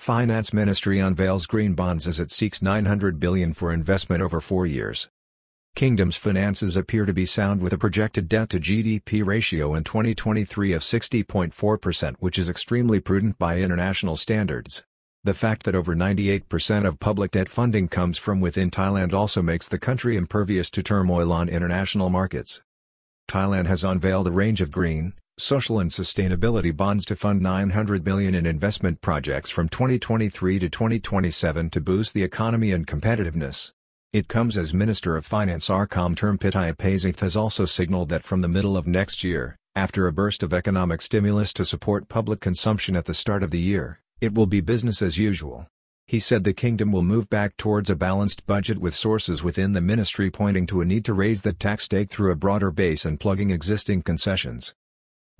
Finance Ministry unveils green bonds as it seeks 900 billion for investment over four years. Kingdom's finances appear to be sound with a projected debt-to-GDP ratio in 2023 of 60.4% which is extremely prudent by international standards. The fact that over 98% of public debt funding comes from within Thailand also makes the country impervious to turmoil on international markets. Thailand has unveiled a range of green, social and sustainability bonds to fund 900 billion in investment projects from 2023 to 2027 to boost the economy and competitiveness. It comes as Minister of Finance Arkhom Termpittaya has also signaled that from the middle of next year, after a burst of economic stimulus to support public consumption at the start of the year, it will be business as usual. He said the kingdom will move back towards a balanced budget with sources within the ministry pointing to a need to raise the tax stake through a broader base and plugging existing concessions.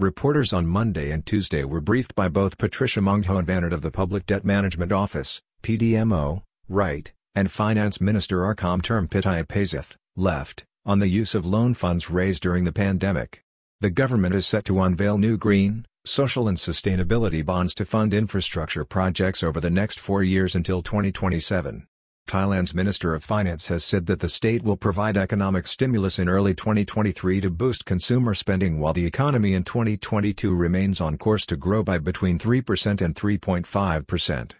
Reporters on Monday and Tuesday were briefed by both Patricia Mongkhonvanit of the Public Debt Management Office, PDMO, right, and Finance Minister Arkhom Termpittaya left, on the use of loan funds raised during the pandemic. The government is set to unveil new green, social and sustainability bonds to fund infrastructure projects over the next four years until 2027. Thailand's Minister of Finance has said that the state will provide economic stimulus in early 2023 to boost consumer spending while the economy in 2022 remains on course to grow by between 3% and 3.5%.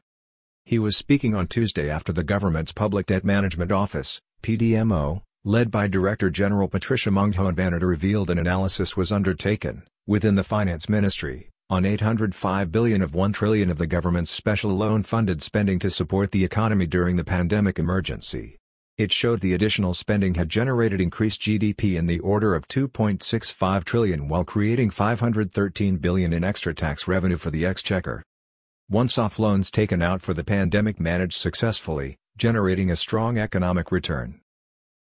He was speaking on Tuesday after the government's Public Debt Management Office, PDMO, led by Director General Patricia Mongkhonvanit revealed an analysis was undertaken, within the Finance Ministry, on 805 billion of 1 trillion of the government's special loan-funded spending to support the economy during the pandemic emergency. It showed the additional spending had generated increased GDP in the order of 2.65 trillion while creating 513 billion in extra tax revenue for the exchequer. Once-off loans taken out for the pandemic managed successfully, generating a strong economic return.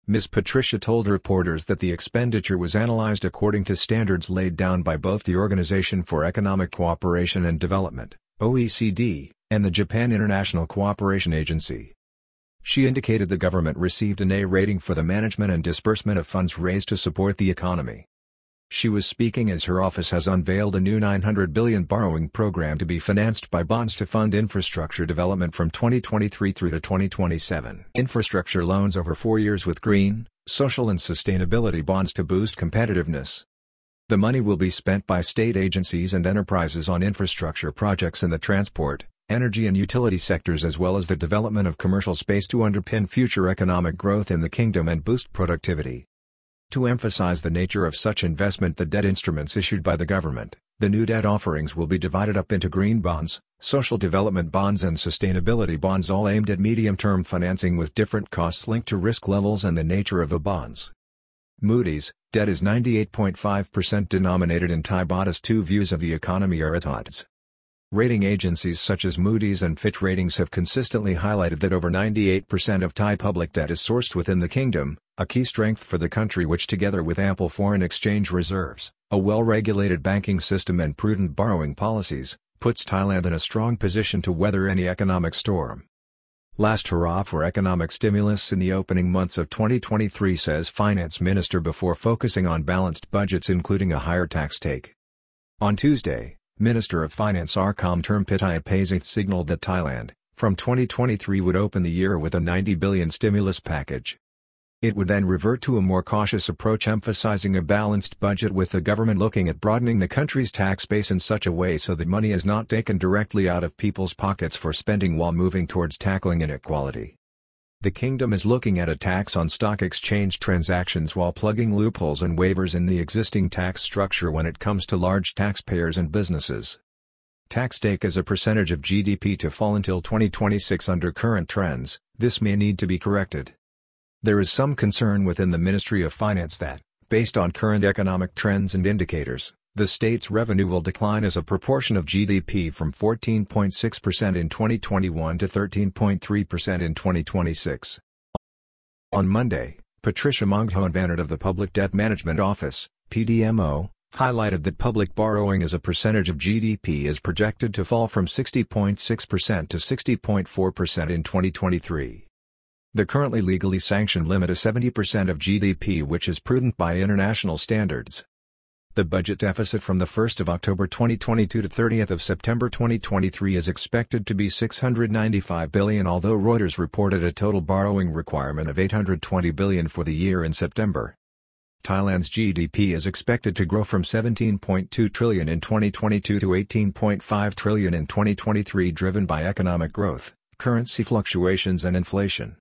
Ms. Patricia told reporters that the expenditure was analyzed according to standards laid down by both the Organization for Economic Cooperation and Development, OECD, and the Japan International Cooperation Agency. She indicated the government received an A rating for the management and disbursement of funds raised to support the economy. She was speaking as her office has unveiled a new 900 billion borrowing program to be financed by bonds to fund infrastructure development from 2023 through to 2027. Infrastructure loans over 4 years with green, social and sustainability bonds to boost competitiveness. The money will be spent by state agencies and enterprises on infrastructure projects in the transport, energy and utility sectors as well as the development of commercial space to underpin future economic growth in the kingdom and boost productivity. To emphasize the nature of such investment the debt instruments issued by the government, the new debt offerings will be divided up into green bonds, social development bonds and sustainability bonds all aimed at medium-term financing with different costs linked to risk levels and the nature of the bonds. Moody's, debt is 98.5% denominated in Thai baht as two views of the economy are at odds. Rating agencies such as Moody's and Fitch Ratings have consistently highlighted that over 98% of Thai public debt is sourced within the kingdom, a key strength for the country which together with ample foreign exchange reserves, a well-regulated banking system and prudent borrowing policies, puts Thailand in a strong position to weather any economic storm. Last hurrah for economic stimulus in the opening months of 2023 says Finance Minister before focusing on balanced budgets including a higher tax take. On Tuesday, Minister of Finance Arkhom Termpittaya signaled that Thailand, from 2023 would open the year with a 90 billion stimulus package. It would then revert to a more cautious approach emphasizing a balanced budget with the government looking at broadening the country's tax base in such a way so that money is not taken directly out of people's pockets for spending while moving towards tackling inequality. The kingdom is looking at a tax on stock exchange transactions while plugging loopholes and waivers in the existing tax structure when it comes to large taxpayers and businesses. Tax take as a percentage of GDP to fall until 2026 under current trends, this may need to be corrected. There is some concern within the Ministry of Finance that, based on current economic trends and indicators, the state's revenue will decline as a proportion of GDP from 14.6% in 2021 to 13.3% in 2026. On Monday, Patricia Mongkhonvanit of the Public Debt Management Office, PDMO, highlighted that public borrowing as a percentage of GDP is projected to fall from 60.6% to 60.4% in 2023. The currently legally sanctioned limit is 70% of GDP which is prudent by international standards. The budget deficit from the 1st of October 2022 to 30th of September 2023 is expected to be 695 billion although Reuters reported a total borrowing requirement of 820 billion for the year in September. Thailand's GDP is expected to grow from 17.2 trillion in 2022 to 18.5 trillion in 2023 driven by economic growth, currency fluctuations and inflation.